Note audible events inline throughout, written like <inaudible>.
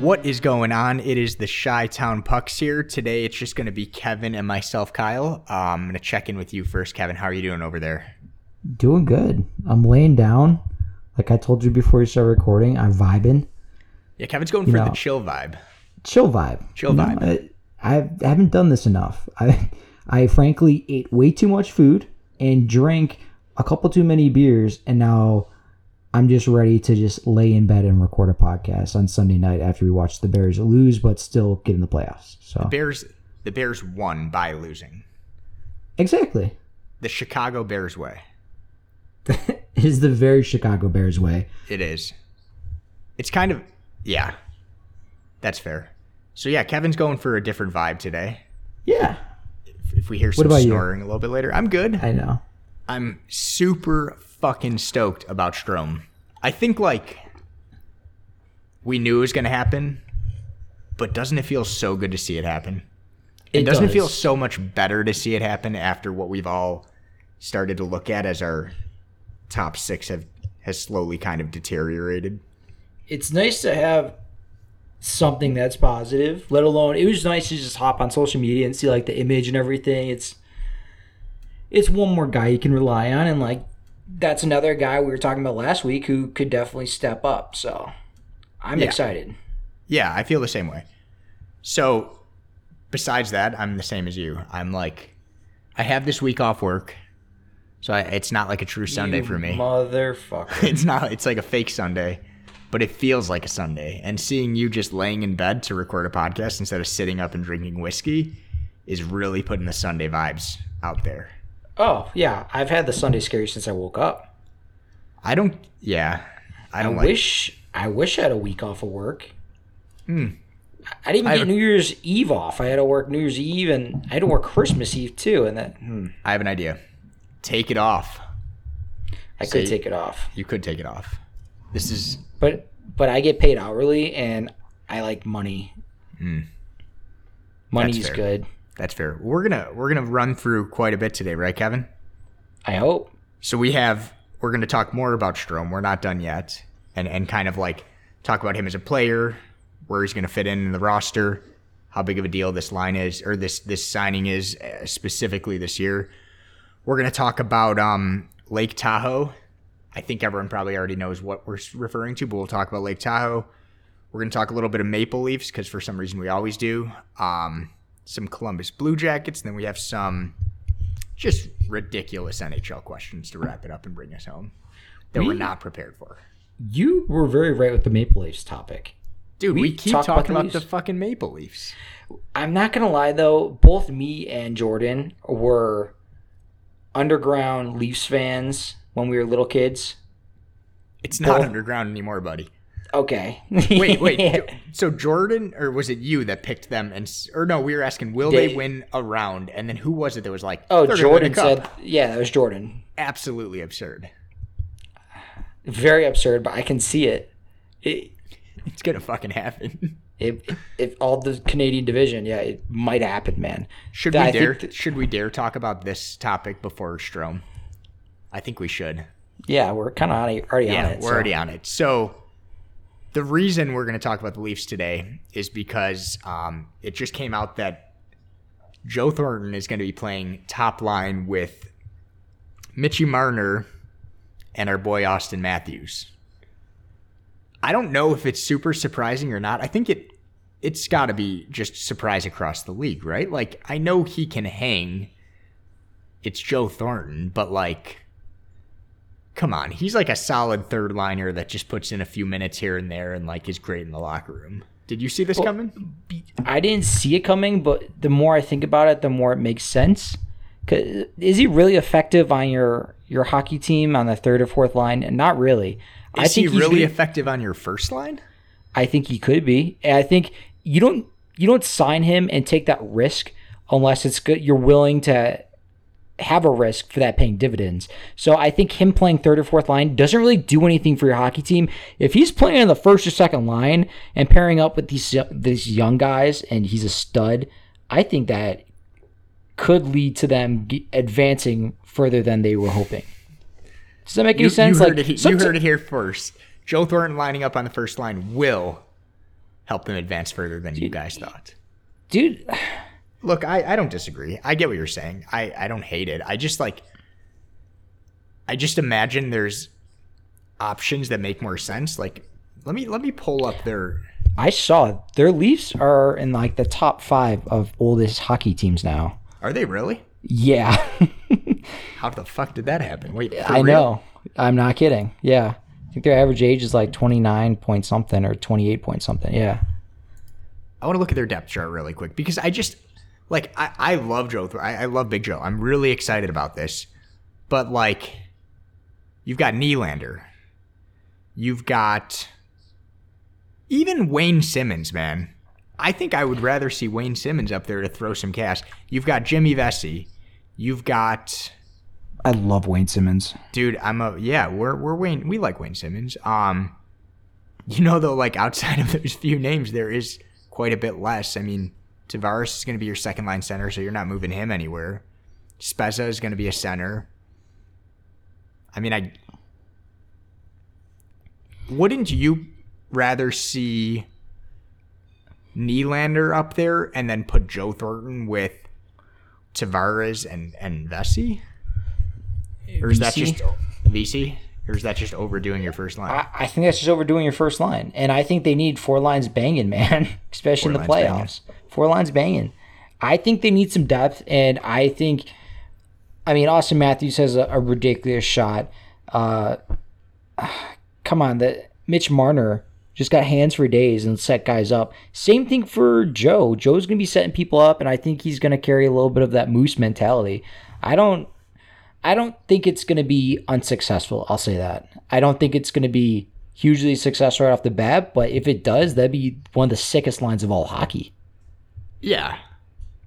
What is going on? It is the Chi Town Pucks here. Today it's just going to be Kevin and myself, Kyle. Uh, I'm going to check in with you first, Kevin. How are you doing over there? Doing good. I'm laying down. Like I told you before we start recording, I'm vibing. Yeah, Kevin's going for know, the chill vibe. Chill vibe. Chill You vibe. I, I haven't done this enough. I <laughs> I frankly ate way too much food and drank a couple too many beers, and now I'm just ready to just lay in bed and record a podcast on Sunday night after we watch the Bears lose, but still get in the playoffs. So the Bears the Bears won by losing. exactly, The Chicago Bears way. <laughs> it is the very Chicago Bears way. It is. It's kind of yeah. That's fair. So yeah, Kevin's going for a different vibe today. Yeah, If, if we hear some about you? snoring a little bit later, I'm good. I know. I'm super fucking stoked about Strome. I think like we knew it was gonna happen, but doesn't it feel so good to see it happen? It doesn't does. feel so much better to see it happen after what we've all started to look at as our top six have has slowly kind of deteriorated? it's nice to have something that's positive let alone it was nice to just hop on social media and see like the image and everything it's it's one more guy you can rely on and like that's another guy we were talking about last week who could definitely step up so i'm Yeah. excited Yeah, I feel the same way. So, besides that, I'm the same as you. I'm like, I have this week off work, so I, it's not like a true Sunday You for me. motherfucker <laughs> it's not. It's like a fake Sunday, but it feels like a Sunday. And seeing you just laying in bed to record a podcast instead of sitting up and drinking whiskey is really putting the Sunday vibes out there. Oh yeah i've had the sunday scary since i woke up I don't. Yeah, I i don't like. wish i wish i had a week off of work Hmm. I didn't even I- get New Year's Eve off. I had to work New Year's Eve and I had to work Christmas Eve too. And that hmm, I have an idea. Take it off. I could take it off. You could take it off. This is But but I get paid hourly and I like money. Money's fair. good. That's fair. We're gonna we're gonna run through quite a bit today, right, Kevin? I hope. So we have we're gonna talk more about Strome. We're not done yet, and and kind of like talk about him as a player, where he's gonna fit in in the roster, how big of a deal this line is, or this this signing is uh, specifically this year. We're gonna talk about um Lake Tahoe. I think everyone probably already knows what we're referring to, but we'll talk about Lake Tahoe. We're going to talk a little bit of Maple Leafs because for some reason we always do. Um, some Columbus Blue Jackets, and then we have some just ridiculous NHL questions to wrap it up and bring us home that we, are not prepared for. You were very right with the Maple Leafs topic. Dude, we, We keep talk about talking the about the fucking Maple Leafs. I'm not gonna lie though, both me and Jordan were underground Leafs fans when we were little kids. It's not Well- underground anymore, buddy. Okay. Wait, wait. <laughs> So Jordan, or was it you that picked them? And or no, we were asking, will they, They- win a round? And then who was it that was like, oh, "They're gonna win a Jordan said, <laughs> yeah, that was Jordan. absolutely absurd. Very absurd, but I can see it. It, It's gonna fucking happen. <laughs> if, if all the Canadian division, yeah, it might happen, man. Should I we dare? that- should we dare talk about this topic before Strome? I think we should. Yeah, we're kind of already, already Yeah, on it. we're so- already on it. So the reason we're going to talk about the Leafs today is because um, it just came out that Joe Thornton is going to be playing top line with Mitchy Marner and our boy Austin Matthews. I don't know if it's super surprising or not. I think it it's got to be just surprise across the league, right? Like I know he can hang. It's Joe Thornton, but like come on, he's like a solid third liner that just puts in a few minutes here and there and like is great in the locker room. Did you see this coming? I didn't see it coming, but the more I think about it, the more it makes sense. Is he really effective on your your hockey team on the third or fourth line? And not really. Is he think he's really gonna- effective on your first line? I think he could be. And I think you don't you don't sign him and take that risk unless it's good. You're willing to have a risk for that paying dividends. So I think him playing third or fourth line doesn't really do anything for your hockey team. If he's playing on the first or second line and pairing up with these these young guys and he's a stud, I think that could lead to them advancing further than they were hoping. Does that make any You, sense? you heard, like it, you heard it here first. Joe Thornton lining up on the first line will help them advance further than you guys thought. dude. Look, I, I don't disagree. I get what you're saying. I, I don't hate it. I just like I just imagine there's options that make more sense. Like let me let me pull up their I saw their Leafs are in like the top five of oldest hockey teams now. Are they really? Yeah, <laughs> How the fuck did that happen? Wait, I real? know. I'm not kidding. Yeah, I think their average age is like 29 point something or 28 point something. Yeah. I want to look at their depth chart really quick because I just like I, I love Joe. I, I love Big Joe. I'm really excited about this. But like you've got Nylander. You've got even Wayne Simmonds, man. I think I would rather see Wayne Simmonds up there to throw some cash. You've got Jimmy Vesey. You've got I love Wayne Simmonds. dude, I'm a yeah, we're we're Wayne we like Wayne Simmonds. Um you know though, like outside of those few names, there is quite a bit less. I mean, Tavares is gonna be your second line center, so you're not moving him anywhere. Spezza is gonna be a center. I mean I wouldn't you rather see Nylander up there and then put Joe Thornton with Tavares and and Vesey? Or is that just VC? Or is that just overdoing your first line? I, I think that's just overdoing your first line, and I think they need four lines banging, man, <laughs> especially Four in the playoffs. banging. Four lines banging. I think they need some depth, and I think, I mean, Austin Matthews has a, a ridiculous shot. Uh, <sighs> come on, the Mitch Marner just got hands for days and set guys up. Same thing for Joe. Joe's gonna be setting people up, and I think he's gonna carry a little bit of that moose mentality. I don't. I don't think it's to be unsuccessful. I'll say that. I don't think it's to be hugely successful right off the bat, but if it does, that'd be one of the sickest lines of all hockey. Yeah.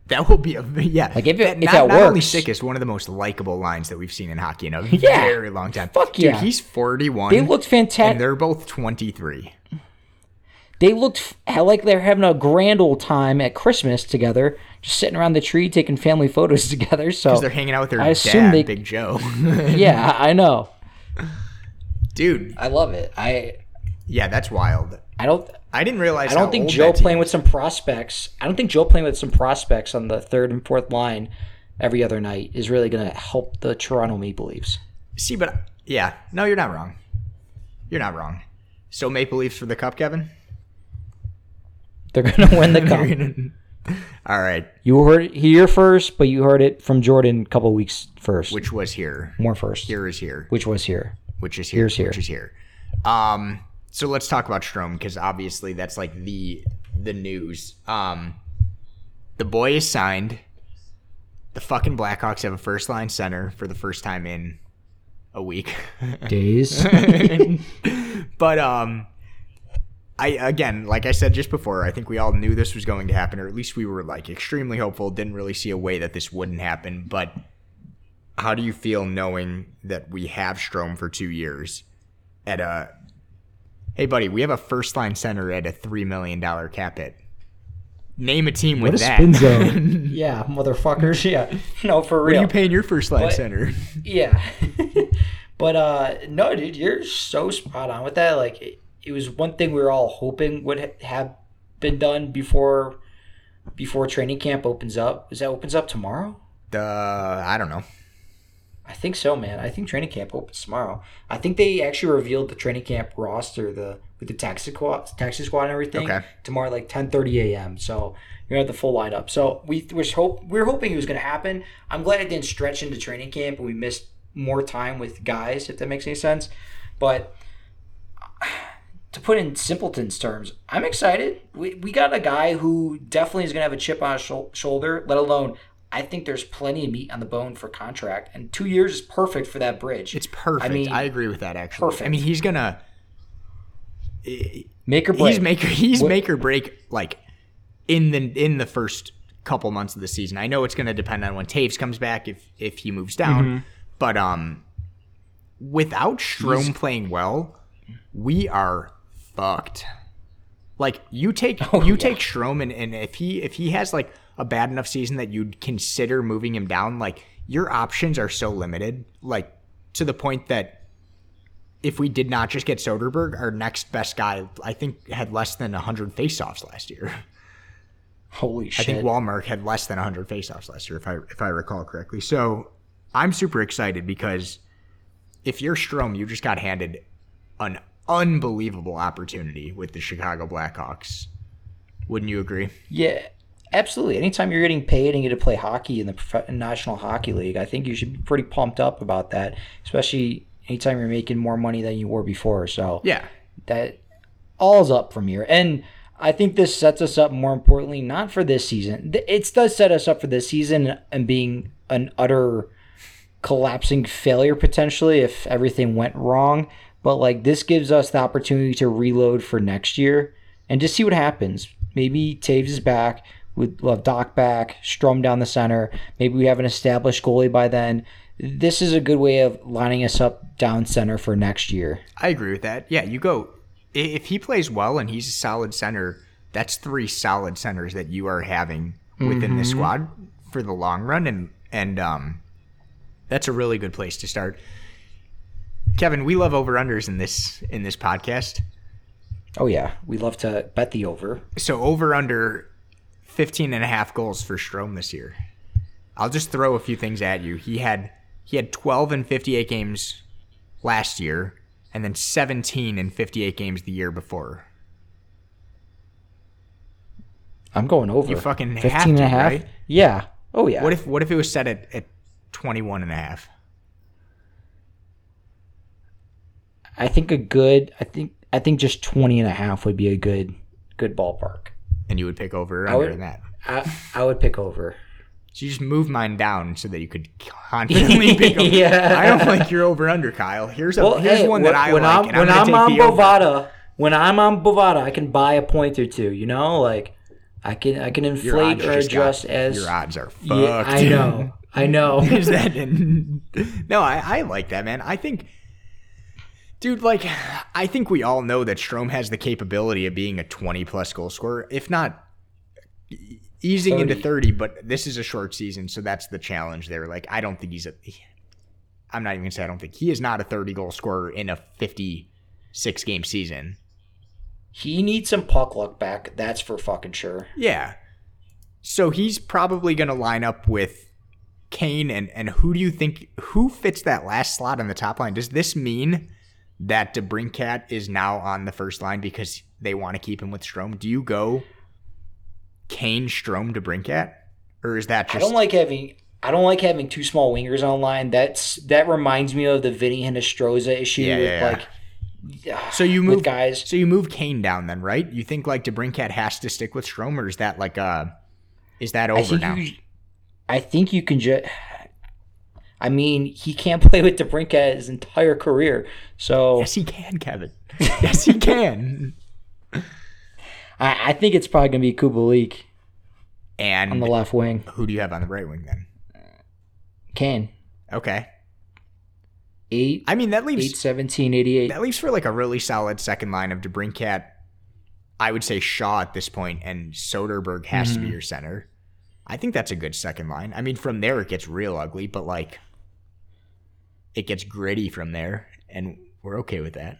That will be a yeah. Like, if it- that, if not, that not only works- sick is one of the most likable lines that we've seen in hockey in a <laughs> Yeah. very long time. Fuck Dude, yeah. he's forty one. They looked and fantastic. they're both twenty three. They looked like they're having a grand old time at Christmas together, just sitting around the tree taking family photos <laughs> together. So Because they're hanging out with their I assume dad, they- Big Joe. <laughs> yeah, I know. Dude, I love it. I yeah, that's wild. I don't I didn't realize. I don't think Joe playing with some prospects. I don't think Joe playing with some prospects on the third and fourth line every other night is really going to help the Toronto Maple Leafs. See, but yeah, no, you're not wrong. You're not wrong. So Maple Leafs for the cup, Kevin. They're going to win the <laughs> cup. All right, You heard it here first, but you heard it from Jordan a couple weeks first. which was here. More first. Here is here. Which was here. which is here, Here's here. which is here. Um, so let's talk about Strome because obviously that's like the the news. Um, the boy is signed. The fucking Blackhawks have a first line center for the first time in a week. <laughs> Days. <laughs> but um, I again, like I said just before, I think we all knew this was going to happen, or at least we were like extremely hopeful. Didn't really see a way that this wouldn't happen, but how do you feel knowing that we have Strome for two years at a hey buddy we have a first line center at a three million dollar cap hit name a team with What a that spin zone. <laughs> yeah, motherfuckers. <laughs> Yeah. No, for what are you paying your first line But- center <laughs> Yeah. but uh no, dude, you're so spot on with that. Like it, it was one thing we were all hoping would ha- have been done before before training camp opens up. Is that opens up tomorrow? Uh, i don't know I think so, man. I think training camp opens tomorrow. I think they actually revealed the training camp roster, the with the taxi squad, taxi squad, and everything Okay. tomorrow, like ten thirty a.m. So you're gonna have the full lineup. So we we hope we are hoping it was gonna happen. I'm glad it didn't stretch into training camp and we missed more time with guys, if that makes any sense. But to put in simpleton's terms, I'm excited. We, we got a guy who definitely is going to have a chip on his shou- shoulder, let alone, I think there's plenty of meat on the bone for contract. And two years is perfect for that bridge. it's perfect i, mean, I agree with that actually perfect. i mean he's gonna Make or break. he's make he's What- make or break like in the in the first couple months of the season. I know it's going to depend on when Toews comes back if if he moves down, Mm-hmm. but um, without Strome playing well, we are fucked. Like you take <laughs> Oh, you take Strome and, and if he if he has like a bad enough season that you'd consider moving him down, like your options are so limited, like to the point that if we did not just get Soderberg, our next best guy, I think, had less than 100 faceoffs last year. Holy shit! I think Walmart had less than 100 faceoffs last year, if I if I recall correctly. So I'm super excited because if you're Strome, you just got handed an unbelievable opportunity with the Chicago Blackhawks. Wouldn't you agree? Yeah, absolutely. Anytime you're getting paid and you get to play hockey in the prof- National Hockey League, I think you should be pretty pumped up about that, especially anytime you're making more money than you were before. So Yeah. that all's up from here. And I think this sets us up more importantly, not for this season. It does set us up for this season and being an utter collapsing failure potentially if everything went wrong. But like this gives us the opportunity to reload for next year and just see what happens. Maybe Toews is back. We'll have Dach back, Strome down the center. Maybe we have an established goalie by then. This is a good way of lining us up down center for next year. I agree with that. Yeah, you go. If he plays well and he's a solid center, that's three solid centers that you are having within the squad for the long run, and and um, that's a really good place to start. Kevin, we love over unders in this in this podcast. Oh yeah, we love to bet the over. So over under 15 and a half goals for Strome this year. I'll just throw a few things at you. He had he had 12 and 58 games last year and then 17 and 58 games the year before. I'm going over. You fucking 15 have and to, a half. right? Yeah. Oh yeah. What if what if it was set at, at 21 and a half? I think a good I think I think just 20 and a half would be a good good ballpark. And you would pick over or I under would- in that. I I would pick over. So you just move mine down so that you could confidently <laughs> pick over. Yeah. I don't like your over under, Kyle. Here's a Well, here's hey, one that I when like. I'm when I'm, I'm on. Bovada, when I'm on Bovada, I can buy a point or two. You know, like I can I can inflate or just got- adjust as your odds are fucked. Yeah, I know. I know. <laughs> Is that <laughs> no? I, I like that, man. I think, dude, like, I think we all know that Strome has the capability of being a twenty-plus goal scorer, if not easing into 30. thirty. But this is a short season, so that's the challenge there. Like, I don't think he's a. I'm not even gonna say I don't think he is not a thirty-goal scorer in a fifty-six game season. he needs some puck luck back. That's for fucking sure. Yeah. So he's probably going to line up with Kane and and who do you think who fits that last slot on the top line? Does this mean that DeBrincat is now on the first line because they want to keep him with Strome? Do you go Kane, Strome, DeBrincat, or is that just? I don't like having I don't like having two small wingers online. That's that reminds me of the Vinnie Hinostroza issue Yeah, with yeah, yeah. like so you move guys. So you move Kane down then, right? You think like DeBrincat has to stick with Strome, or is that like uh is that over think now? you I think you can just I mean, he can't <laughs> play with DeBrincat his entire career. So yes, he can, Kevin. yes, he can. <laughs> I, I think it's probably gonna be Kubalik And on the left wing. who do you have on the right wing then? Kane. Okay. 8 I mean that 8 leaves 17 88. that leaves for like a really solid second line of DeBrincat. I would say Shaw at this point, and Soderberg has to be mm-hmm. your center. I think that's a good second line. I mean, from there it gets real ugly, but like it gets gritty from there, and we're okay with that.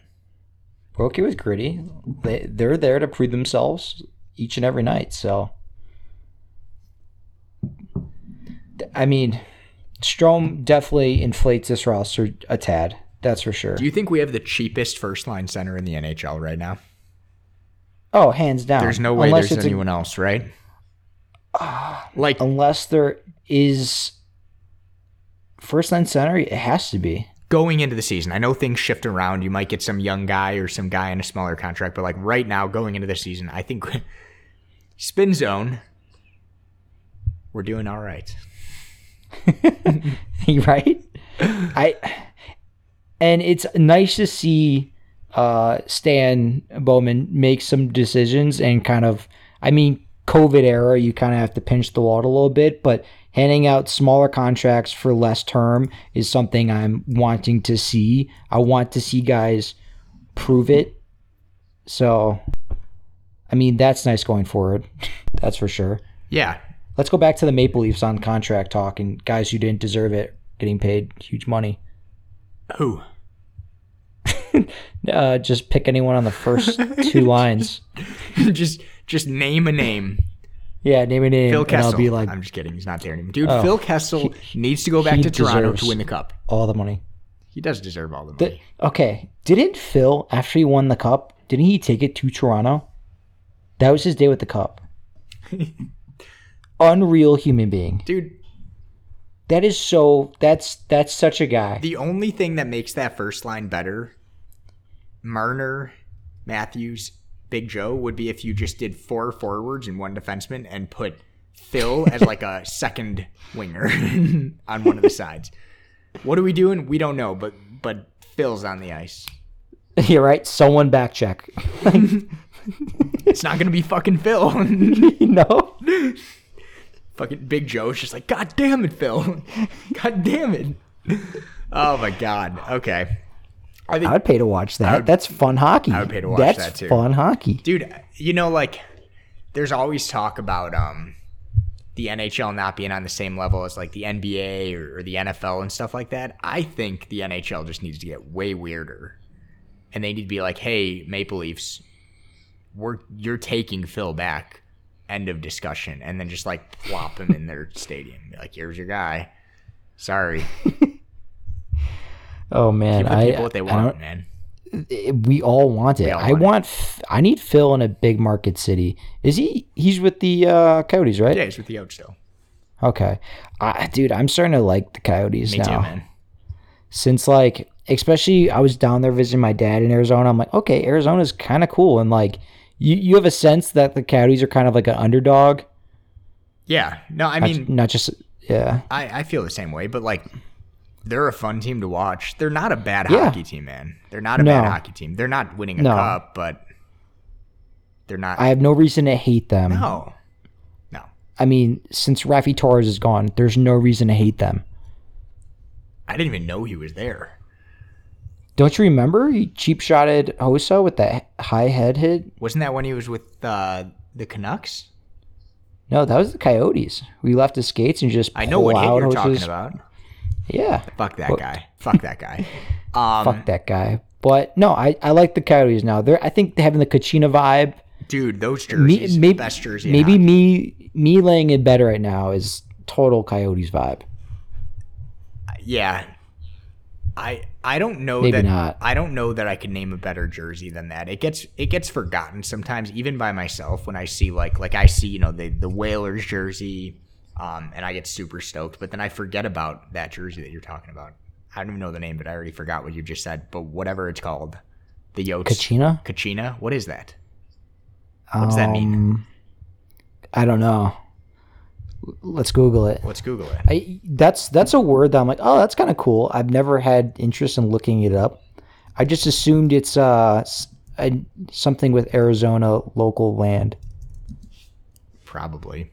We're okay with gritty. They they're there to prove themselves each and every night. So, I mean, Strome definitely inflates this roster a tad. That's for sure. Do you think we have the cheapest first line center in the NHL right now? oh, hands down. There's no way Unless there's it's a- anyone else, right? Ah, like unless there is first line center. It has to be. going into the season, I know things shift around. You might get some young guy or some guy in a smaller contract, but like right now, going into the season, I think <laughs> spin zone, we're doing all right. <laughs> You right? I and it's nice to see uh, Stan Bowman make some decisions and kind of. I mean, COVID era, you kind of have to pinch the water a little bit, but handing out smaller contracts for less term is something I'm wanting to see. I want to see guys prove it. So, I mean, that's nice going forward. <laughs> that's for sure. Yeah, Let's go back to the Maple Leafs on contract talk and guys who didn't deserve it getting paid huge money. who? <laughs> uh, just pick anyone on the first two <laughs> lines. just just name a name. Yeah, name a name, Phil and Kessel. I'll be like I'm just kidding. He's not there anymore. Dude, Oh, Phil Kessel needs to go back to Toronto to win the cup. all the money. He does deserve all the The- money. okay, didn't Phil after he won the cup? Didn't he take it to Toronto? That was his day with the cup. <laughs> Unreal human being. Dude, That is so. That's that's such a guy. the only thing that makes that first line better, Marner, Matthews, Big Joe, would be if you just did four forwards and one defenseman and put Phil as like a <laughs> second winger <laughs> on one of the sides. What are we doing? We don't know, but but Phil's on the ice. <laughs> You're right. Someone back check. It's not gonna be fucking Phil. no. fucking Big Joe's just like, God damn it, Phil. God damn it. Oh my god. Okay. I think I would pay to watch that. would- That's fun hockey. I would pay to watch That's that, too. fun hockey. dude you know like there's always talk about um the nhl not being on the same level as like the nba or, or the nfl and stuff like that i think the nhl just needs to get way weirder and they need to be like hey maple leafs we're you're taking phil back end of discussion and then just like plop him in their <laughs> stadium be like here's your guy sorry <laughs> Oh man, give the I, people what they want man we all want it. all I want it. want. F- I need Phil in a big market city. Is he? He's with the uh, Coyotes, right? yeah he's with the Yotes still Okay. I, dude, I'm starting to like the Coyotes me now. too man Since like, especially I was down there visiting my dad in Arizona. I'm like, okay, Arizona's kind of cool, and like, you you have a sense that the Coyotes are kind of like an underdog. yeah no i Not- mean not just yeah. I, I feel the same way, but like they're a fun team to watch. They're not a bad Yeah. hockey team, man. They're not a bad hockey team. They're not winning a No. cup, but they're not. I have no reason to hate them. no, no. I mean, since Raffi Torres is gone, there's no reason to hate them. I didn't even know he was there. Don't you remember he cheap shotted Hossa with that high head hit? Wasn't that when he was with uh, the Canucks? No, that was the Coyotes. We left his skates and just I know what hit you're talking about. Yeah, Fuck that guy. Fuck that guy. <laughs> Um, fuck that guy. But no, I, I like the Coyotes now. They're I think they're having the Kachina vibe. dude, those jerseys, Me, maybe best jersey. maybe me me laying in bed right now is total Coyotes vibe. yeah. I I don't know Maybe that not. I don't know that I could name a better jersey than that. It gets it gets forgotten sometimes, even by myself when I see like like I see you know the the Whalers jersey, um, and I get super stoked. But then I forget about that jersey that you're talking about. I don't even know the name, but I already forgot what you just said. But whatever it's called, the Yotes Kachina. Kachina. What is that? What does that mean? I don't know. Let's Google it. Let's Google it. I, that's that's a word that I'm like, oh, that's kind of cool. I've never had interest in looking it up. I just assumed it's uh something with Arizona local land. Probably.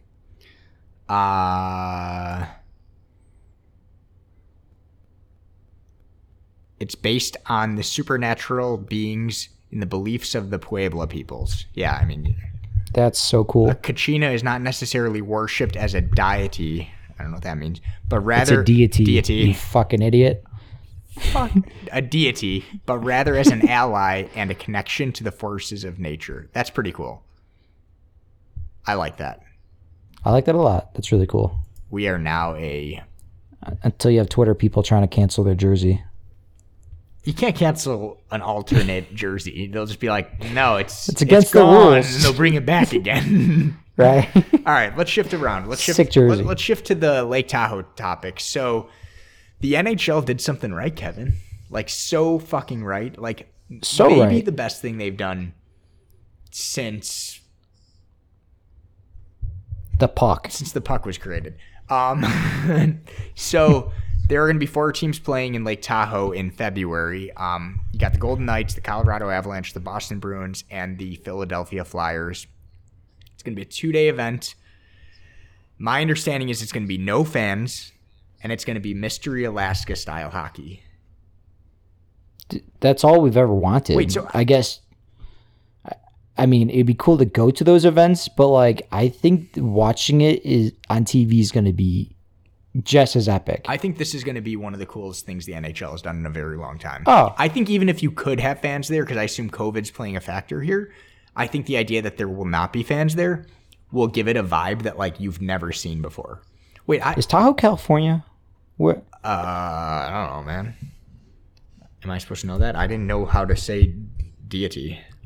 Uh It's based on the supernatural beings in the beliefs of the Pueblo peoples. Yeah, I mean, That's so cool. a Kachina is not necessarily worshipped as a deity. I don't know what that means, but It's rather a deity. Deity. You fucking idiot. Fuck. a deity, but rather as an ally and a connection to the forces of nature. That's pretty cool. I like that. I like that a lot. That's really cool. We are now a Until you have Twitter people trying to cancel their jersey. You can't cancel an alternate <laughs> jersey. They'll just be like, "No, it's It's against the gone," rules. and they'll bring it back <laughs> again. <laughs> Right? All right, let's shift around. Let's shift. Sick jersey. Let, us shift to the Lake Tahoe topic. So, the NHL did something right, Kevin. Like so fucking right. Like So maybe right. the best thing they've done since the puck. since the puck was created. Um, <laughs> so there are going to be four teams playing in Lake Tahoe in February. Um, you got the Golden Knights, the Colorado Avalanche, the Boston Bruins, and the Philadelphia Flyers. It's going to be a two-day event. My understanding is it's going to be no fans, and it's going to be Mystery Alaska style hockey. That's all we've ever wanted. Wait, so- I guess. I- mean, it'd be cool to go to those events, but like, I think watching it is on TV is going to be just as epic. I think this is going to be one of the coolest things the NHL has done in a very long time. Oh. I think even if you could have fans there, because I assume COVID's playing a factor here, I think the idea that there will not be fans there will give it a vibe that like you've never seen before. Wait, I Is Tahoe, California? Where? uh, I don't know, man. Am I supposed to know that? I didn't know how to say deity. <laughs>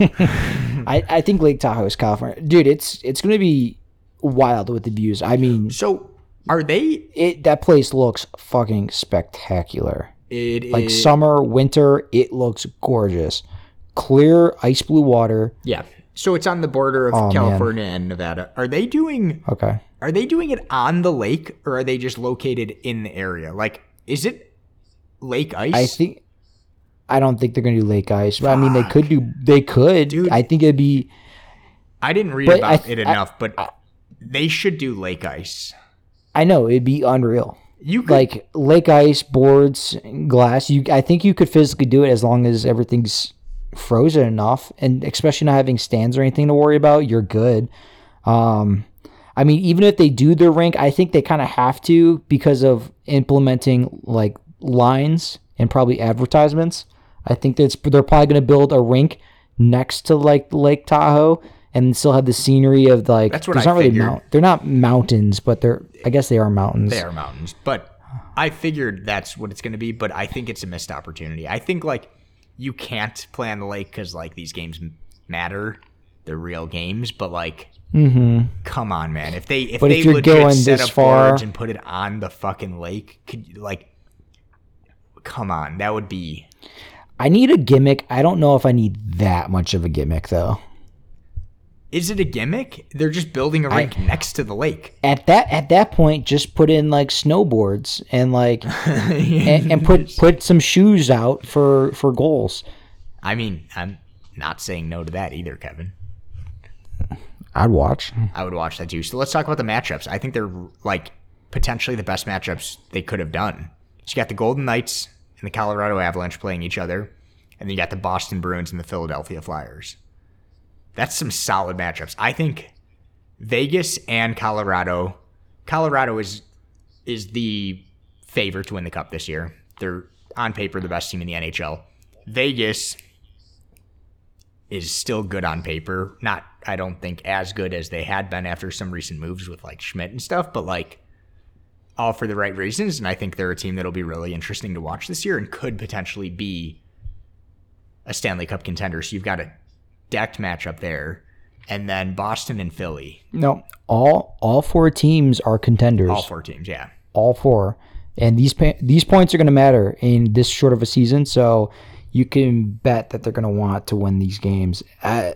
I, I think Lake Tahoe is California, dude. It's it's gonna be wild with the views. I mean, So, are they? it that place looks fucking spectacular. It Like is- summer, winter, it looks gorgeous. Clear ice blue water. Yeah. So it's on the border of Oh, man. California and Nevada. Are they doing? Okay. Are they doing it on the lake, or are they just located in the area? Like, is it lake ice? I think I don't think they're gonna do lake ice. But I mean, they could do. They could. Dude. I think it'd be. I didn't read I about th- it I- enough, but they should do lake ice. I know it'd be unreal. You could, Like lake ice, boards, glass. You, I think you could physically do it as long as everything's frozen enough, and especially not having stands or anything to worry about. You're good. Um, I mean, even if they do their rink, I think they kind of have to because of implementing like lines and probably advertisements. I think that's they're probably going to build a rink next to like Lake Tahoe and still have the scenery of like. That's what there's I not really mount. They're not mountains, but they're. I guess they are mountains. they are mountains, but I figured that's what it's going to be. But I think it's a missed opportunity. I think like you can't play on the lake because like these games matter. They're real games, but like. Mm-hmm. Come on, man! If they if But they if legit going set this up far- boards and put it on the fucking lake, could you, like, come on, that would be I need a gimmick. I don't know if I need that much of a gimmick though. Is it a gimmick? They're just building a rink next to the lake. At that at that point, just put in like snowboards and like <laughs> and, and put put some shoes out for for goals. I mean, I'm not saying no to that either, Kevin. I'd watch. I would watch that too. So let's talk about the matchups. I think they're like potentially the best matchups they could have done. So you got the Golden Knights and the Colorado Avalanche playing each other, and then you got the Boston Bruins and the Philadelphia Flyers. That's some solid matchups. I think Vegas and Colorado. Colorado is is the favorite to win the cup this year. They're on paper the best team in the NHL. Vegas is still good on paper. Not, I don't think, as good as they had been after some recent moves with like Schmidt and stuff, but like all for the right reasons. And I think they're a team that'll be really interesting to watch this year and could potentially be a Stanley Cup contender. So you've got a decked matchup there. And then Boston and Philly, No, all all four teams are contenders. all four teams. Yeah. all four, and these pa- these points are going to matter in this short of a season. So you can bet that they're going to want to win these games. Uh,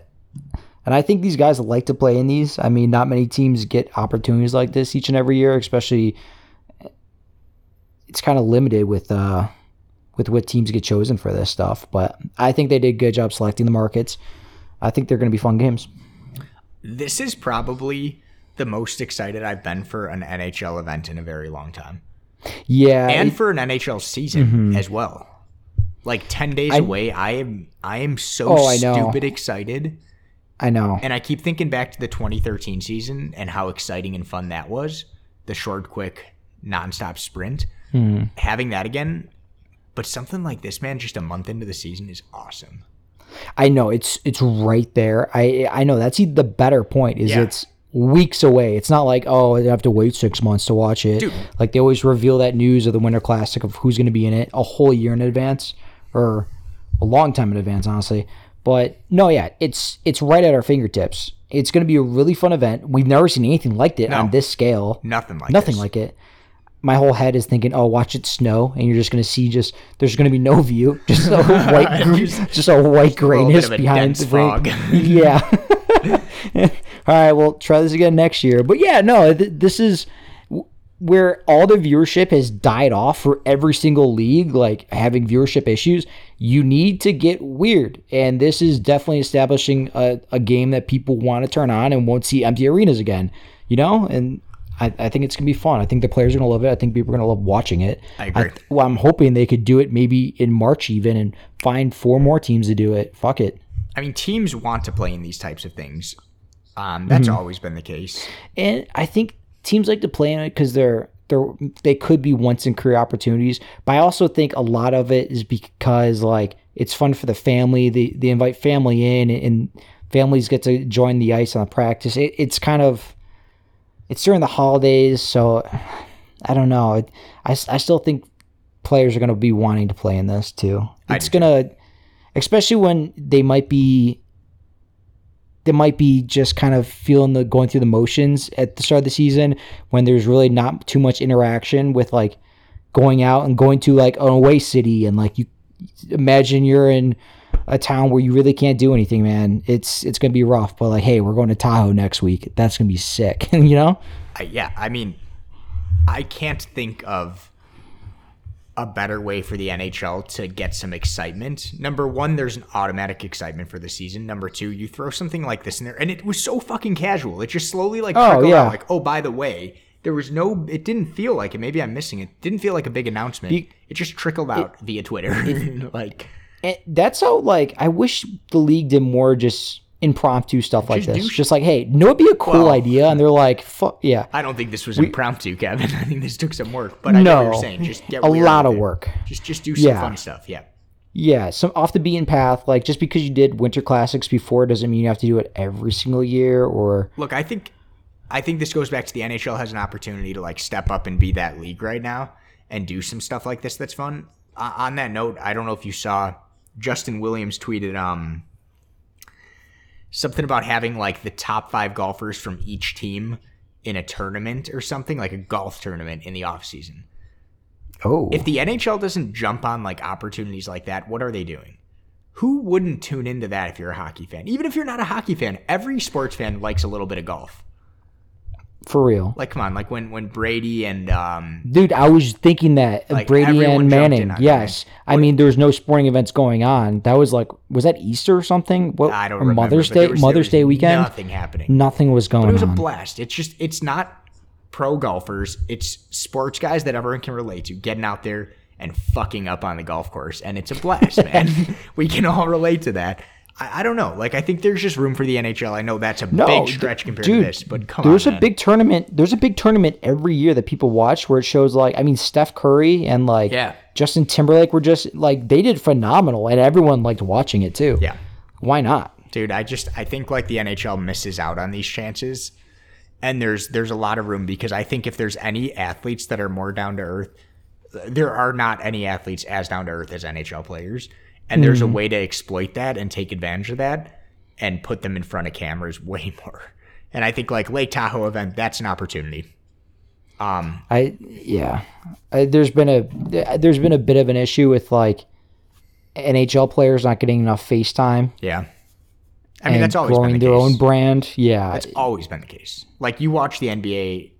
and I think these guys like to play in these. I mean, not many teams get opportunities like this each and every year, especially. It's kind of limited with uh, with what teams get chosen for this stuff, but I think they did a good job selecting the markets. I think they're going to be fun games. This is probably the most excited I've been for an NHL event in a very long time. Yeah, and it- for an NHL season as well. Like ten days away, I am I am so Oh, I stupid excited, I know. and I keep thinking back to the 2013 season and how exciting and fun that was. The short, quick, nonstop sprint. Hmm. Having that again, but something like this, man, just a month into the season is awesome. I know it's it's right there. I I know that's the better point. Is Yeah. it's weeks away. It's not like oh I have to wait six months to watch it. Dude. Like they always reveal that news of the Winter Classic of who's going to be in it a whole year in advance or a long time in advance, honestly. But no, yeah, it's it's right at our fingertips. It's going to be a really fun event. We've never seen anything like it No. on this scale. Nothing like Nothing this. like it. My whole head is thinking, oh, watch it snow, and you're just gonna see just there's gonna be no view, <laughs> just a white, <laughs> just a white grayness a behind the fog. <laughs> yeah. All right, we'll try this again next year. But yeah, no, th- this is where all the viewership has died off for every single league, like having viewership issues. You need to get weird, and this is definitely establishing a, a game that people want to turn on and won't see empty arenas again. You know, and I, I think it's gonna be fun. I think the players are gonna love it. I think people are gonna love watching it. I agree. well, I'm hoping they could do it maybe in March even and find four more teams to do it. Fuck it. I mean, teams want to play in these types of things. Um, that's Mm-hmm. always been the case. And I think teams like to play in it because they're they're they could be once in career opportunities. But I also think a lot of it is because like it's fun for the family. They they invite family in and families get to join the ice on the practice. It, it's kind of it's during the holidays, so I don't know. I, I, I still think players are going to be wanting to play in this too. It's going to, especially when they might be, they might be just kind of feeling the going through the motions at the start of the season when there's really not too much interaction with like going out and going to like an away city and like you imagine you're in a town where you really can't do anything, man. It's it's gonna be rough. But like, hey, we're going to Tahoe next week. That's gonna be sick. <laughs> you know? I, yeah, I mean, I can't think of a better way for the NHL to get some excitement. Number one, there's an automatic excitement for the season. Number two, you throw something like this in there, and it was so fucking casual. It just slowly like Oh, yeah. out. Like, oh, by the way, there was no. It didn't feel like it. Maybe I'm missing it. Didn't feel like a big announcement. Be- it just trickled out via Twitter. <laughs> like, And that's how like I wish the league did more just impromptu stuff like Just this. do- just like, hey, no, it'd be a cool Well- idea, and they're like, fuck yeah. I don't think this was impromptu, Kevin. <laughs> I think this took some work. But I know what No, you're saying. Just get a lot of it. work. Just just do some Yeah. fun stuff. Yeah. Yeah, some off the beaten path. Like just because you did winter classics before doesn't mean you have to do it every single year. Or Look, I think I think this goes back to the NHL has an opportunity to like step up and be that league right now and do some stuff like this that's fun. Uh, on that note, I don't know if you saw Justin Williams tweeted um something about having like the top 5 golfers from each team in a tournament or something like a golf tournament in the off season. oh, If the NHL doesn't jump on like opportunities like that, what are they doing? Who wouldn't tune into that if you're a hockey fan? Even if you're not a hockey fan, every sports fan likes a little bit of golf. For real, Like, come on, like when when Brady and um, dude. I was thinking that Like, Brady and Manning. Yes, I mean there was no sporting events going on. That was like, was that Easter or something? What? I don't or remember Mother's Day. was- Mother's Day weekend. nothing happening. Nothing was going on. But it was a on. blast. It's just it's not pro golfers. It's sports guys that everyone can relate to getting out there and fucking up on the golf course, and it's a blast, <laughs> man. we can all relate to that. I, I don't know. Like I think there's just room for the NHL. I know that's a No, big stretch compared dude, to this, but come there's on, a man. big tournament. There's a big tournament every year that people watch where it shows like I mean Steph Curry and like Yeah. Justin Timberlake were just like they did phenomenal and everyone liked watching it too. yeah. Why not? dude i just i think like the nhl misses out on these chances and there's there's a lot of room because i think if there's any athletes that are more down to earth there are not any athletes as down to earth as nhl players and there's a way to exploit that and take advantage of that and put them in front of cameras <laughs> way more and i think like lake tahoe event that's an opportunity um I yeah. I, there's been a there's been a bit of an issue with like NHL players not getting enough FaceTime yeah i mean that's always growing been the their case. own brand. Yeah. That's always been the case. Like you watch the NBA,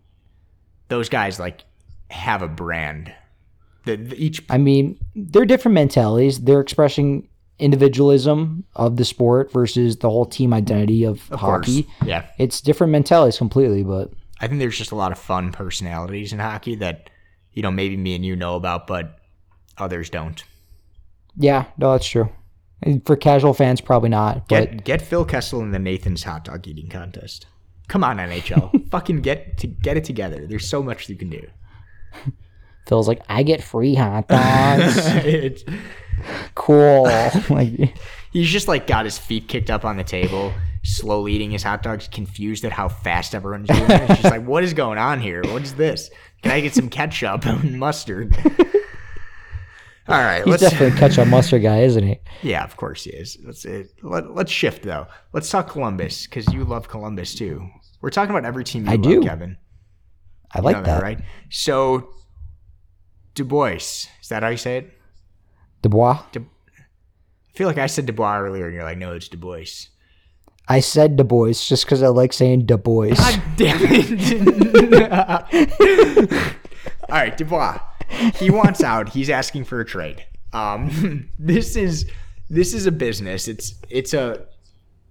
those guys like have a brand. The- each I mean, they're different mentalities. They're expressing individualism of the sport versus the whole team identity of, of course, hockey. yeah. It's different mentalities completely, but I think there's just a lot of fun personalities in hockey that you know maybe me and you know about, but others don't. yeah, no, that's true. And for casual fans, probably not. But Get get Phil Kessel in the Nathan's hot dog eating contest. Come on, NHL, <laughs> fucking get to get it together. There's so much you can do. Phil's like, I get free hot <laughs> dogs. Cool. <laughs> like, He's just like got his feet kicked up on the table, slowly eating his hot dogs, confused at how fast everyone's doing it. He's just like, what is going on here? What is this? Can I get some ketchup <laughs> and mustard? All right, he's let's. definitely a ketchup mustard guy, isn't he? Yeah, of course he is. Let's uh, let, let's shift though. Let's talk Columbus because you love Columbus too. We're talking about every team you I love, do. Kevin. I You like know that. right? So, Du Bois, is that how you say it? Dubois. I feel like I said Dubois earlier, and you're like, no, it's Du Bois. I said Du Bois just because I like saying Du Bois. <laughs> God damn it. <laughs> All right, Dubois. He wants out. He's asking for a trade. Um, <laughs> this is this is a business. It's it's a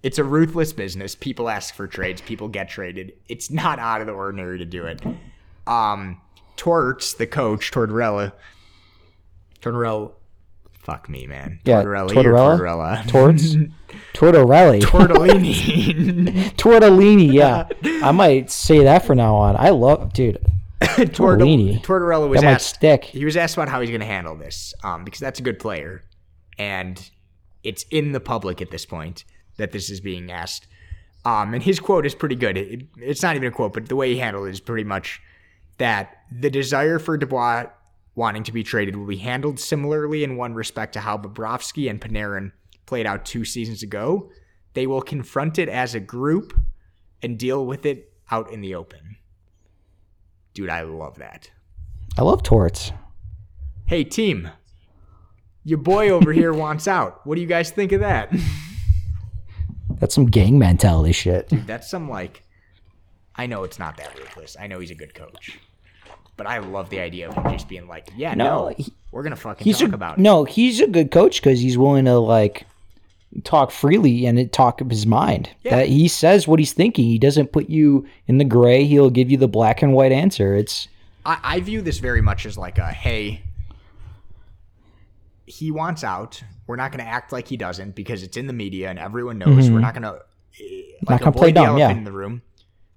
it's a ruthless business. People ask for trades. People get traded. It's not out of the ordinary to do it. Um, Torts, the coach, Tortorella, Tortorella Fuck me, man. Yeah, Tortorelli Tortorella? or Tortorella? <laughs> Torts? Tortorelli. Tortellini. <laughs> Tortellini, yeah. I might say that from now on. I love, dude. Tortor- Tortellini. Tortorella was That asked. stick. He was asked about how he's going to handle this, um, because that's a good player, and it's in the public at this point that this is being asked. Um, and his quote is pretty good. It, it's not even a quote, but the way he handled it is pretty much that the desire for Dubois wanting to be traded will be handled similarly in one respect to how Bobrovsky and Panarin played out two seasons ago. They will confront it as a group and deal with it out in the open. Dude, I love that. I love torts. Hey, team, your boy over here <laughs> wants out. What do you guys think of that? That's some gang mentality shit. That's some like, I know it's not that ruthless. I know he's a good coach, but I love the idea of him just being like, yeah, no, No, he- we're gonna fucking He's talk a, about it. no, he's a good coach because he's willing to like talk freely and it talk of his mind. Yeah. That he says what he's thinking. He doesn't put you in the gray. He'll give you the black and white answer. It's I, I view this very much as like a hey, he wants out. We're not gonna act like he doesn't because it's in the media and everyone knows. We're not gonna eh, like Mm-hmm. gonna play dumb, yeah. in the room.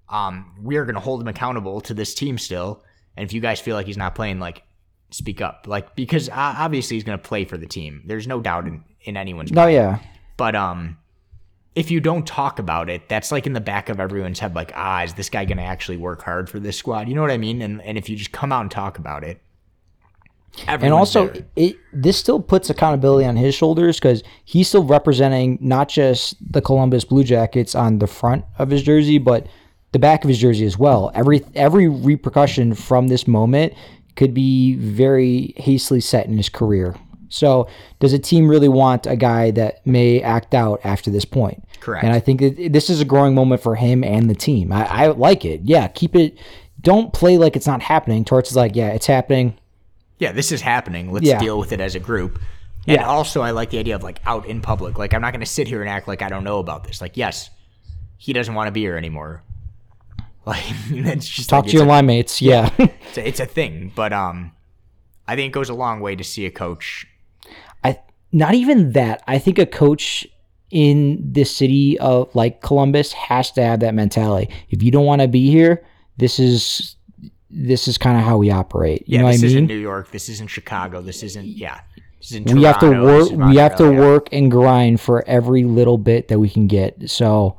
Um, we are gonna hold him accountable to this team still. And if you guys feel like he's not playing, like speak up, like because obviously he's gonna play for the team. There's no doubt in in anyone's mind. no, yeah. but um, if you don't talk about it, that's like in the back of everyone's head, like, ah, is this guy going to actually work hard for this squad? You know what I mean? And and if you just come out and talk about it, and also there. it this still puts accountability on his shoulders because he's still representing not just the Columbus Blue Jackets on the front of his jersey, but the back of his jersey as well. Every every repercussion from this moment could be very hastily set in his career. So, does a team really want a guy that may act out after this point? Correct. And I think that this is a growing moment for him and the team. I, I like it. Yeah, keep it. Don't play like it's not happening. Torts is like, yeah, it's happening. yeah, this is happening. Let's Yeah. deal with it as a group. And Yeah. also, I like the idea of like out in public. Like, I'm not going to sit here and act like I don't know about this. Like, yes, he doesn't want to be here anymore. Like, <laughs> it's just Talk like, to your a, line mates. Yeah. <laughs> it's a it's a thing. But um, I think it goes a long way to see a coach I not even that. I think a coach in the city of like Columbus has to have that mentality. If you don't want to be here, this is this is kind of how we operate. You Yeah, know what this isn't mean? New York. This isn't Chicago. This isn't yeah. This isn't we have to work. We have to yeah. work and grind for every little bit that we can get. So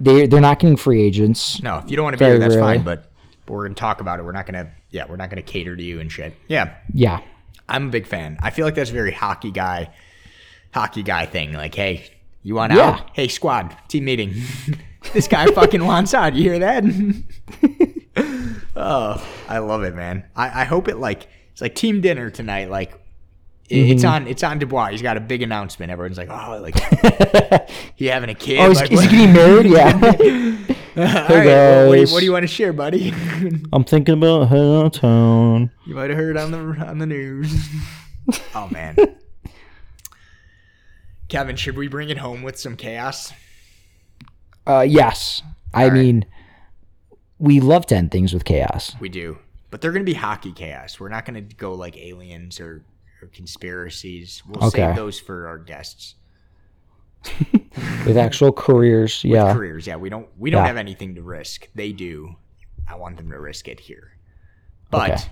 they they're not getting free agents. No, if you don't want to be here, that's rarely. fine. But we're gonna talk about it. We're not gonna yeah, we're not gonna cater to you and shit. Yeah, Yeah, I'm a big fan. I feel like that's a very hockey guy, hockey guy thing. Like, hey, you want Yeah. out? Hey, squad, team meeting. <laughs> this guy fucking <laughs> wants out. You hear that? <laughs> oh, I love it, man. I, I hope it like it's like team dinner tonight. Like it- it's Mm-hmm. on it's on Dubois. He's got a big announcement. Everyone's like, oh, like <laughs> he having a kid. Oh, is, Like, is he getting married? Yeah. <laughs> Right, well, what, do you, what do you want to share, buddy? <laughs> I'm thinking about heading out of town. you might have heard on the on the news. oh man, Kevin, should we bring it home with some chaos? Uh, yes. I All right. mean, we love to end things with chaos. We do, but they're going to be hockey chaos. We're not going to go like aliens or, or conspiracies. We'll Okay. save those for our guests. <laughs> with actual careers. Yeah. Careers, yeah. We don't we don't Yeah. have anything to risk. They do. I want them to risk it here. But Okay.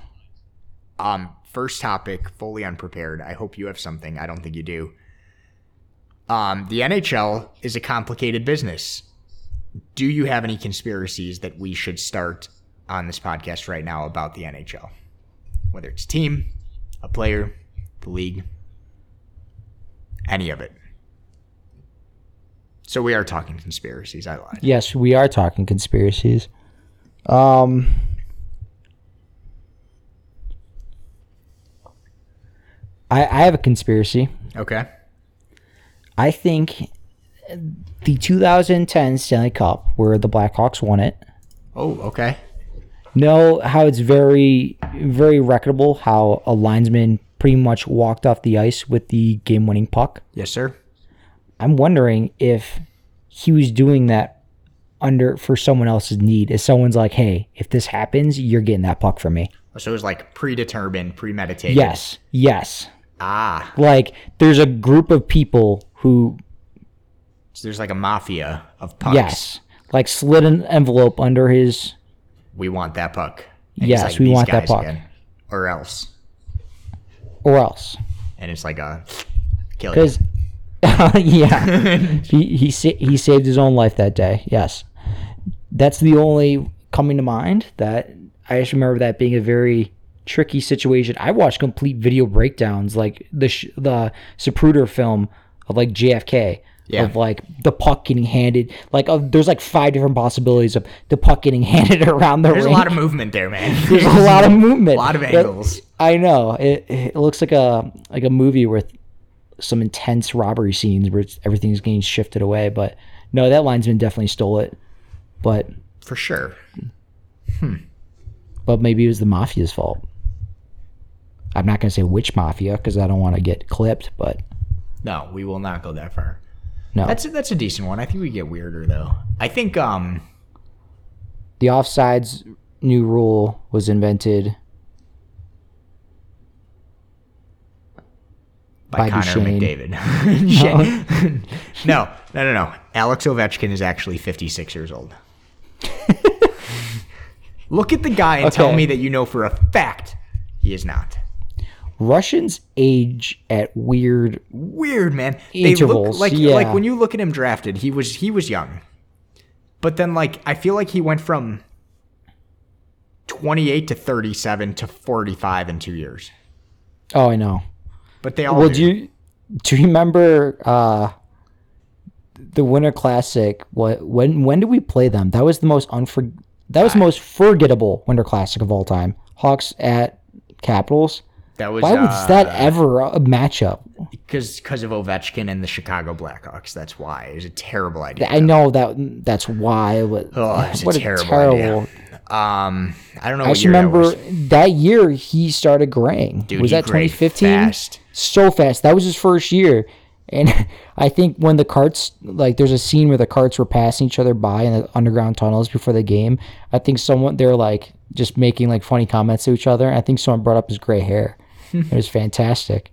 um first topic, fully unprepared. I hope you have something. I don't think you do. Um the NHL is a complicated business. Do you have any conspiracies that we should start on this podcast right now about the NHL? Whether it's a team, a player, the league, any of it. So we are talking conspiracies. I lied. Yes, we are talking conspiracies. Um. I, I have a conspiracy. Okay. I think the 2010 Stanley Cup, where the Blackhawks won it, Oh, okay. know how it's very, very recordable how a linesman pretty much walked off the ice with the game winning puck. Yes, sir. I'm wondering if he was doing that under for someone else's need. If someone's like, hey, if this happens, you're getting that puck from me. So it was like predetermined, premeditated. Yes. Yes. Ah, Like there's a group of people who so there's like a mafia of pucks. yes, like slid an envelope under his we want that puck. And Yes, he's we want that puck." again. or else. Or else. And it's like a kill. Because <laughs> yeah, <laughs> he he sa- he saved his own life that day. Yes, that's the only coming to mind that I just remember that being a very tricky situation. I watched complete video breakdowns, like the sh- the Zapruder film of like JFK. Yeah. Of like the puck getting handed, like of, there's like five different possibilities of the puck getting <laughs> handed around the ring. There's a lot of movement there, man. <laughs> There's a lot of movement. A lot of It- angles. I know. It, it looks like a like a movie with some intense robbery scenes where it's, everything's getting shifted away. But no, that linesman definitely stole it. But For sure. Hmm. but maybe it was the mafia's fault. I'm not gonna say which mafia because I don't want to get clipped. But No, we will not go that far. No, That's a, that's a decent one. I think we get weirder though. I think um the offsides new rule was invented by, By Connor Duchesne. McDavid. Shit. <laughs> <laughs> <laughs> no, no, no, no. Alex Ovechkin is actually 56 years old. Look at the guy and tell me that you know for a fact he is not. Russians age at weird. Weird, man. They Intervals, look like yeah. like when you look at him drafted, he was he was young. But then like I feel like he went from 28 to 37 to 45 in 2 years. Oh, I know. But they all Well, do. do you do you remember uh, the Winter Classic? What when when did we play them? That was the most unfor that was the most forgettable Winter Classic of all time. Hawks at Capitals. That was Why was uh, that ever a matchup? Because because of Ovechkin and the Chicago Blackhawks. That's why. It was a terrible idea. I know that that's why. But Oh, it's a what terrible idea. Um, I don't know. I what just that remember was. that year he started graying. Dude, was that 2015? fast. So fast. That was his first year. And <laughs> I think when the carts, like, there's a scene where the carts were passing each other by in the underground tunnels before the game. I think someone, they're like just making like funny comments to each other. I think someone brought up his gray hair. It was fantastic.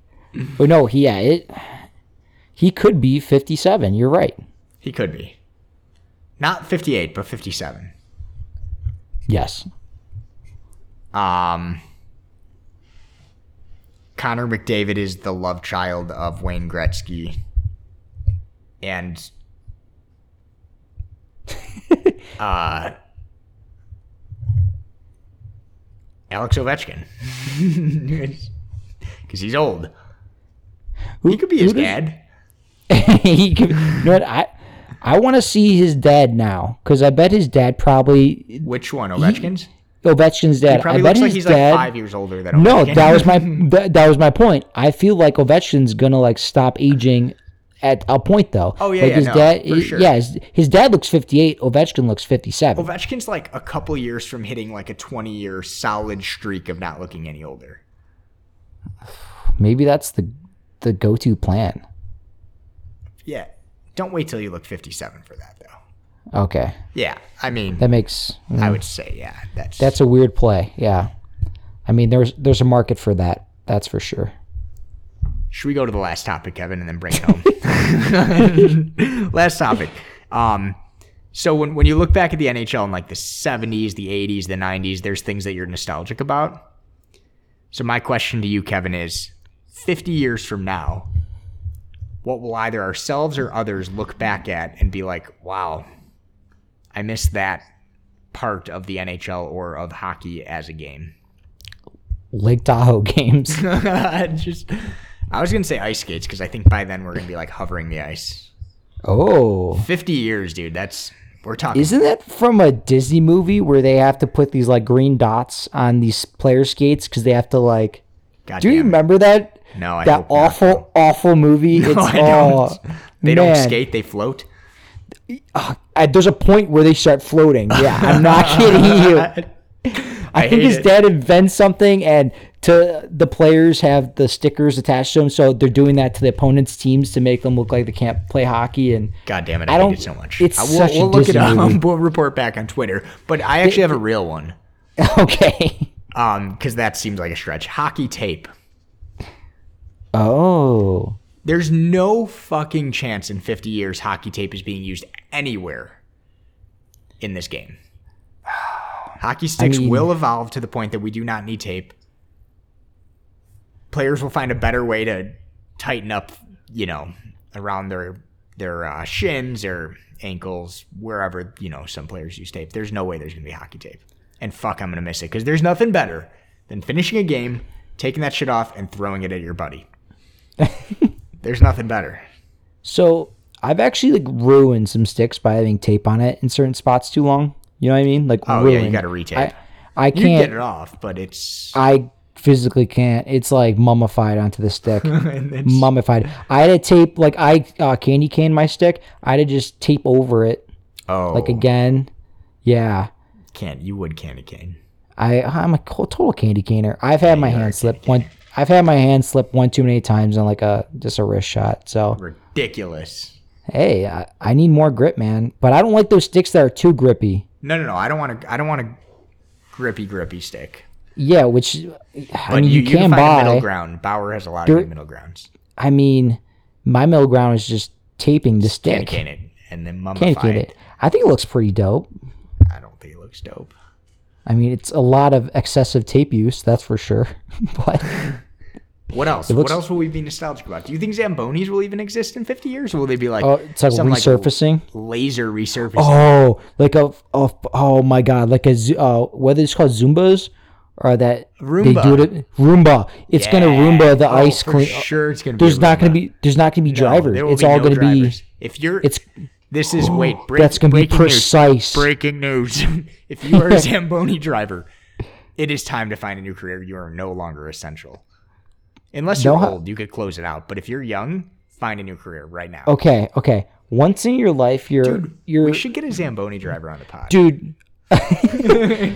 But no, he, yeah, it, he could be 57. You're right. He could be. Not 58, but 57. Yes. Um, Connor McDavid is the love child of Wayne Gretzky. And <laughs> uh, Alex Ovechkin. <laughs> <laughs> Because he's old. he could be his dad. <laughs> he could, you know what? I, I want to see his dad now because I bet his dad probably Which one? Ovechkin's? Ovechkin's He dad. probably I bet looks like his he's dad. like five years older than Ovechkin. No, that was my <laughs> that, that was my point. I feel like Ovechkin's gonna like stop aging at a point though. Oh, yeah, like yeah, his no, dad. for sure. Yeah, his, his dad looks fifty eight. Ovechkin looks fifty seven. Ovechkin's like a couple years from hitting like a 20 year solid streak of not looking any older. Maybe that's the the go to plan. Yeah. Don't wait till you look 57 for that, though. Okay, Yeah. I mean, that makes I would say, yeah. That's, that's a weird play. Yeah, I mean there's there's a market for that. That's for sure. Should we go to the last topic, Kevin, and then bring it home? <laughs> last topic. Um, so when, when you look back at the NHL in like the 70s, the 80s, the 90s, there's things that you're nostalgic about. So my question to you, Kevin, is 50 years from now, what will either ourselves or others look back at and be like, wow, I missed that part of the NHL or of hockey as a game? Lake Tahoe <laughs> games. <laughs> Just, I was gonna say ice skates because I think by then we're gonna be like hovering the ice. Oh, 50 years, dude. That's we're talking. Isn't that from a Disney movie where they have to put these like green dots on these player skates because they have to like? God Do you damn it. remember that? No, I that hope not, awful, awful movie. <laughs> No, it's I oh, don't. They don't skate; they float. I, there's a point where they start floating. Yeah, I'm not <laughs> kidding you. I, think his it. dad invents something, and to the players have the stickers attached to them, so they're doing that to the opponent's teams to make them look like they can't play hockey. And God damn it! I, I don't- it so much. it's I- we'll, such a we'll look it Disney up. movie. <laughs> We'll report back on Twitter. But I actually have a real one. okay, Um, because that seems like a stretch. Hockey tape. Oh. There's no fucking chance in 50 years hockey tape is being used anywhere in this game. <sighs> Hockey sticks mean- will evolve to the point that we do not need tape. Players will find a better way to tighten up, you know, around their their uh, shins or ankles, wherever you know some players use tape. There's no way there's gonna be hockey tape, and fuck, I'm gonna miss it because there's nothing better than finishing a game, taking that shit off, and throwing it at your buddy. <laughs> there's nothing better. So I've actually like ruined some sticks by having tape on it in certain spots too long. You know what I mean? Like Oh ruined. yeah, you got to retape. I I you can get can't. it off, but it's I physically can't. It's like mummified onto the stick. <laughs> mummified. I had to tape like I uh, candy cane my stick. I had to just tape over it oh like again. Yeah. can't you would candy cane. I I'm a total candy caner. I've had my you are a hand slip one. I've had my hand slip one too many times on like a just a wrist shot. So Ridiculous. hey, I, I need more grip, man. But I don't like those sticks that are too grippy. No, no, no. I don't want to. I don't want a grippy, grippy stick. Yeah, which I But mean you, you, you can can find a middle ground. Bauer has a lot There- of good middle grounds. I mean, my middle ground is just taping the stick. cane it and then mummify it. I think it looks pretty dope. I don't think it looks dope. I mean, it's a lot of excessive tape use, that's for sure. <laughs> but What else? looks- what else will we be nostalgic about? Do you think Zambonis will even exist in 50 years? Or will they be like, oh, it's like some, resurfacing. laser resurfacing? Oh, like a, a oh my god, like a uh, whether it's called Zumbas or that they Roomba. do it Roomba. It's gonna Roomba the Oh, ice clean. Sure, it's gonna. be There's not gonna be there's not gonna be No, drivers. it's be all no gonna drivers. If you're, it's this is wait. Break, that's gonna be breaking news. precise. Breaking news. <laughs> if you are a <laughs> Zamboni driver, it is time to find a new career. You are no longer essential. Unless you're No, old, you could close it out. But if you're young, find a new career right now. Okay, okay. Once in your life, you're Dude, you're we should get a Zamboni driver on the pod. dude. <laughs>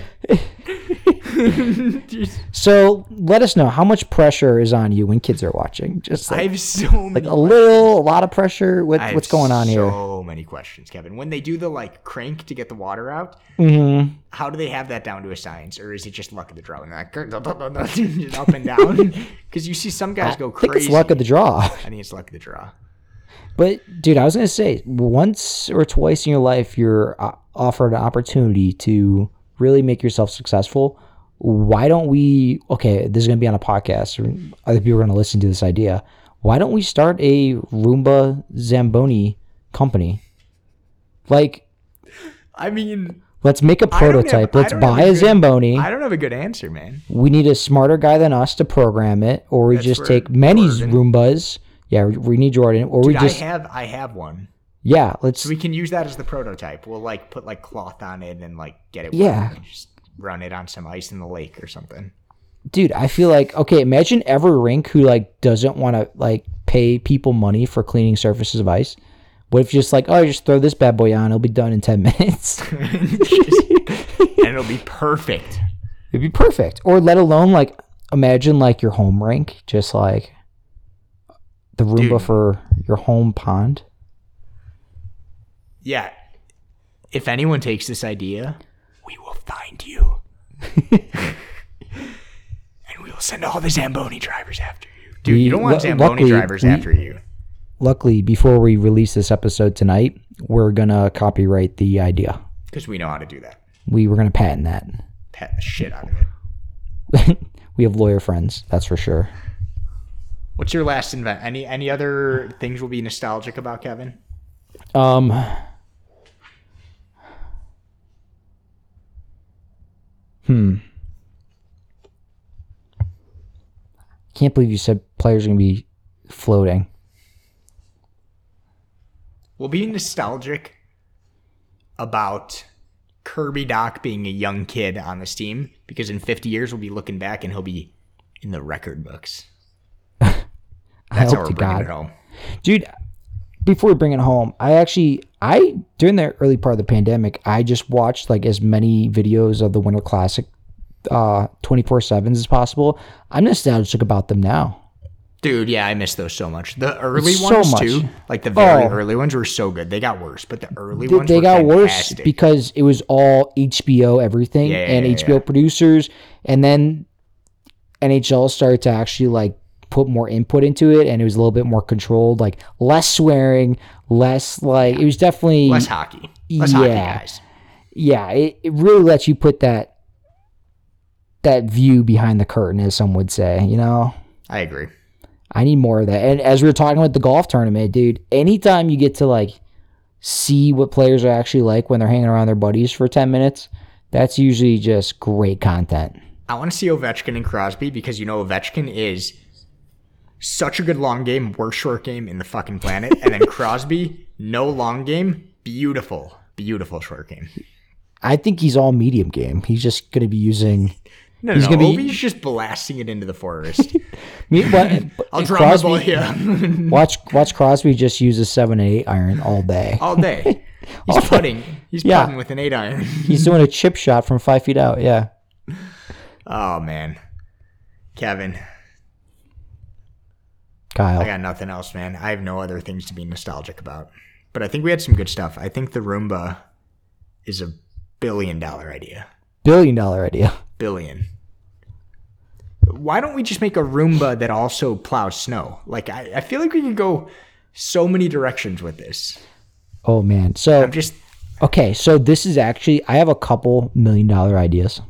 so let us know how much pressure is on you when kids are watching. Just I have so many. like a little, a lot of pressure. What, I have what's going on here? So many questions, Kevin. When they do the like crank to get the water out, hmm how do they have that down to a science, or is it just luck of the draw and that <laughs> just up and down? <laughs> Because you see some guys go I think crazy. it's luck of the draw. I think it's luck of the draw. But dude, I was gonna say once or twice in your life, you're uh, offered an opportunity to really make yourself successful. Why don't we? Okay, this is gonna be on a podcast, or other people are gonna listen to this idea. Why don't we start a Roomba Zamboni company? Like, I mean, let's make a don't have- prototype. Let's buy a good- Zamboni. I don't have a good answer, man. we need a smarter guy than us to program it, or we That's just take many Roombas. Yeah, we- we need Jordan, or we just I have I have one. Yeah. Let's So we can use that as the prototype. We'll like put like cloth on it and like get it. Yeah. Just run it on some ice in the lake or something. dude i feel like okay imagine every rink who like doesn't want to like pay people money for cleaning surfaces of ice what if just like oh just throw this bad boy on it'll be done in 10 <laughs> minutes <laughs> and it'll be perfect. it'd be perfect or let alone like imagine like your home rink just like the roomba Dude. for your home pond Yeah. If anyone takes this idea, we will find you. <laughs> and we will send all the Zamboni drivers after you. Dude, We- you don't want lu- Zamboni luckily, drivers we- after you. luckily before we release this episode tonight we're gonna copyright the idea Because we know how to do that. we were gonna patent that Pet the shit out of it. <laughs> we have lawyer friends that's for sure What's your last invent? Any any other things we'll be nostalgic about, Kevin? Um. Hmm. Can't believe you said players are gonna be floating. We'll be nostalgic about Kirby Dach being a young kid on this team because in 50 years we'll be looking back and he'll be in the record books. <laughs> I That's how hope we're to bringing God, it home. dude. Before we bring it home, I actually, I during the early part of the pandemic, I just watched like as many videos of the Winter Classic, uh, twenty four sevens as possible. I'm nostalgic about them now. Dude, yeah, I miss those so much. The early So ones much. too, like the very Oh. early ones were so good. They got worse, but the early They, ones they got worse because it was all HBO everything Yeah, and yeah, HBO yeah. producers, and then NHL started to actually like put more input into it and it was a little bit more controlled, like less swearing, less like it was definitely Less hockey. Less hockey Yeah. guys. yeah, it, it really lets you put that that view behind the curtain, as some would say. You know, I agree. I need more of that. And as we were talking about the golf tournament, dude, anytime you get to like see what players are actually like when they're hanging around their buddies for ten minutes, that's usually just great content. I want to see Ovechkin and Crosby because you know Ovechkin is such a good long game, worst short game in the fucking planet, and then Crosby, <laughs> no long game, beautiful, beautiful short game. I think he's all medium game. He's just going to be using. No, He's no, gonna be- Ovi's just blasting it into the forest. <laughs> Me, but, I'll drop the ball Crosby- <laughs> here Watch watch Crosby just use a seven and eight iron all day. all day. He's putting. He's Yeah. putting with an eight iron. He's doing a chip shot from five feet out. Yeah. Oh man, Kevin, Kyle. I got nothing else, man. I have no other things to be nostalgic about. But I think we had some good stuff. I think the Roomba is a billion dollar idea. Billion dollar idea. Billion. Why don't we just make a Roomba that also plows snow? Like I, I feel like we could go so many directions with this. Oh man. So I'm just okay. So this is actually I have a couple million dollar ideas.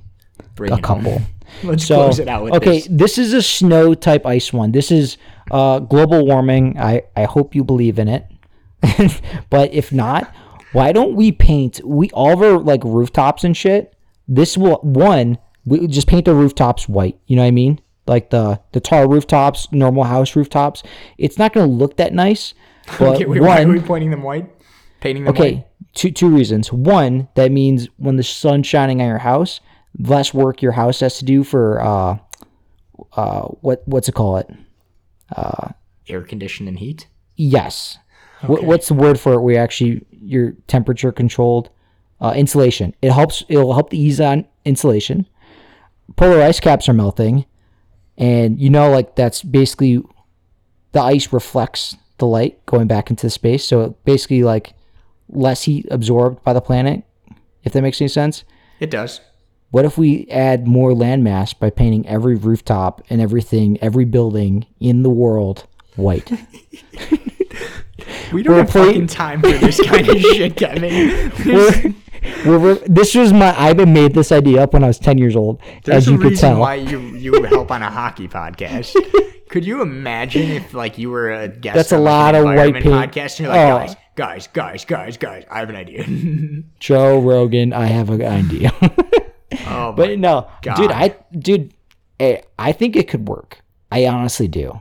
A couple. Let's So close it out with okay, this. this is a snow type ice one. This is uh, global warming. I I hope you believe in it, <laughs> but if not, why don't we paint we all of our like rooftops and shit? This will one we just paint the rooftops white. You know what I mean? Like the the tar rooftops, normal house rooftops. It's not going to look that nice. <laughs> But Okay, wait, why are one, we pointing them white? Painting them white? Okay, two two reasons. One, that means when the sun's shining on your house, less work your house has to do for uh uh what what's it call it? Uh, Air condition and heat? Yes. What, what's the word for it? Where you actually your temperature controlled uh, insulation. It helps. It'll help to ease on insulation. Polar ice caps are melting, and you know, like that's basically the ice reflects the light going back into the space. So it basically, like less heat absorbed by the planet. If that makes any sense. It does. What if we add more landmass by painting every rooftop and everything, every building in the world white? We don't We're have play- fucking time for this kind of shit, Kevin. <laughs> we're, we're, this was my I made this idea up when I was 10 years old, There's as a you could reason tell. why you you help on a hockey podcast. <laughs> Could you imagine if like you were a guest That's a like, lot of white paint. podcast and you're like, Oh. guys, guys, guys, guys, guys, I have an idea. <laughs> Joe Rogan, I have an idea. <laughs> oh, but no, God. dude, I dude, eh, I think it could work. I honestly do.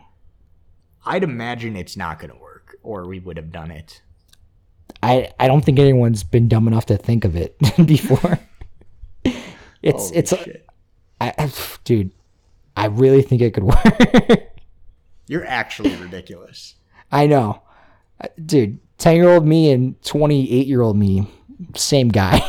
I'd imagine it's not going to work, or we would have done it. I I don't think anyone's been dumb enough to think of it <laughs> before. <laughs> It's Holy it's shit. I, I- <sighs> dude, I really think it could work. You're actually ridiculous. I know. Uh, Dude, 10 year old me and 28 year old me, same guy.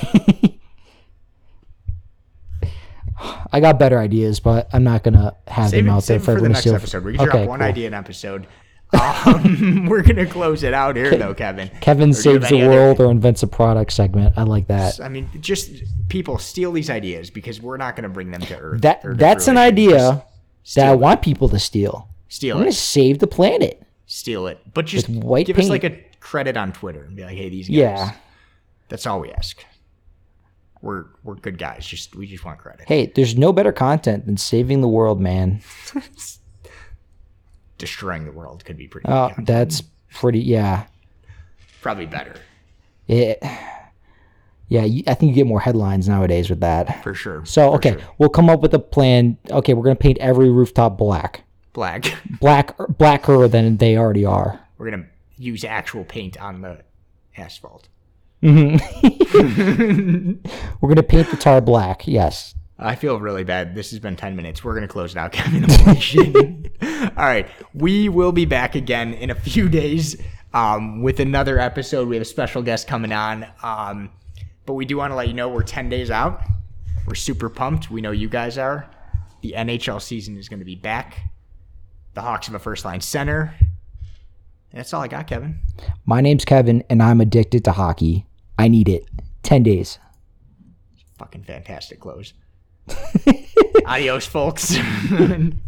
I got better ideas, but I'm not going to have Save them it, out there for for the everyone to next steal. episode. We can drop Okay, one cool. idea an episode. Um, <laughs> we're gonna close it out here, though, Kevin. Kevin Or do you have saves the any other- world or invents a product segment. I like that. I mean, just people steal these ideas because we're not going to bring them to Earth. That to that's an idea that I it. want people to steal. Steal I'm it. to save the planet. Steal it. But just With white give us paint. like a credit on Twitter and be like, "Hey, these guys." Yeah. That's all we ask. We're we're good guys. Just we just want credit. Hey, there's no better content than saving the world, man. <laughs> Destroying the world could be pretty. Oh, good. that's pretty. Yeah. Probably better It, yeah, you, I think you get more headlines nowadays with that. for sure. So For okay, sure. we'll come up with a plan. Okay, we're gonna paint every rooftop black, black. <laughs> black, blacker than they already are. We're gonna use actual paint on the asphalt. <laughs> We're gonna paint the tar black. Yes. I feel really bad. This has been 10 minutes. We're going to close it out, Kevin. <laughs> <laughs> All right. We will be back again in a few days um, with another episode. We have a special guest coming on. Um, but we do want to let you know we're 10 days out. We're super pumped. We know you guys are. The NHL season is going to be back. The Hawks have a first line center. And that's all I got, Kevin. My name's Kevin, and I'm addicted to hockey. I need it. Ten days. Fucking fantastic close. <laughs> Adios, folks. <laughs>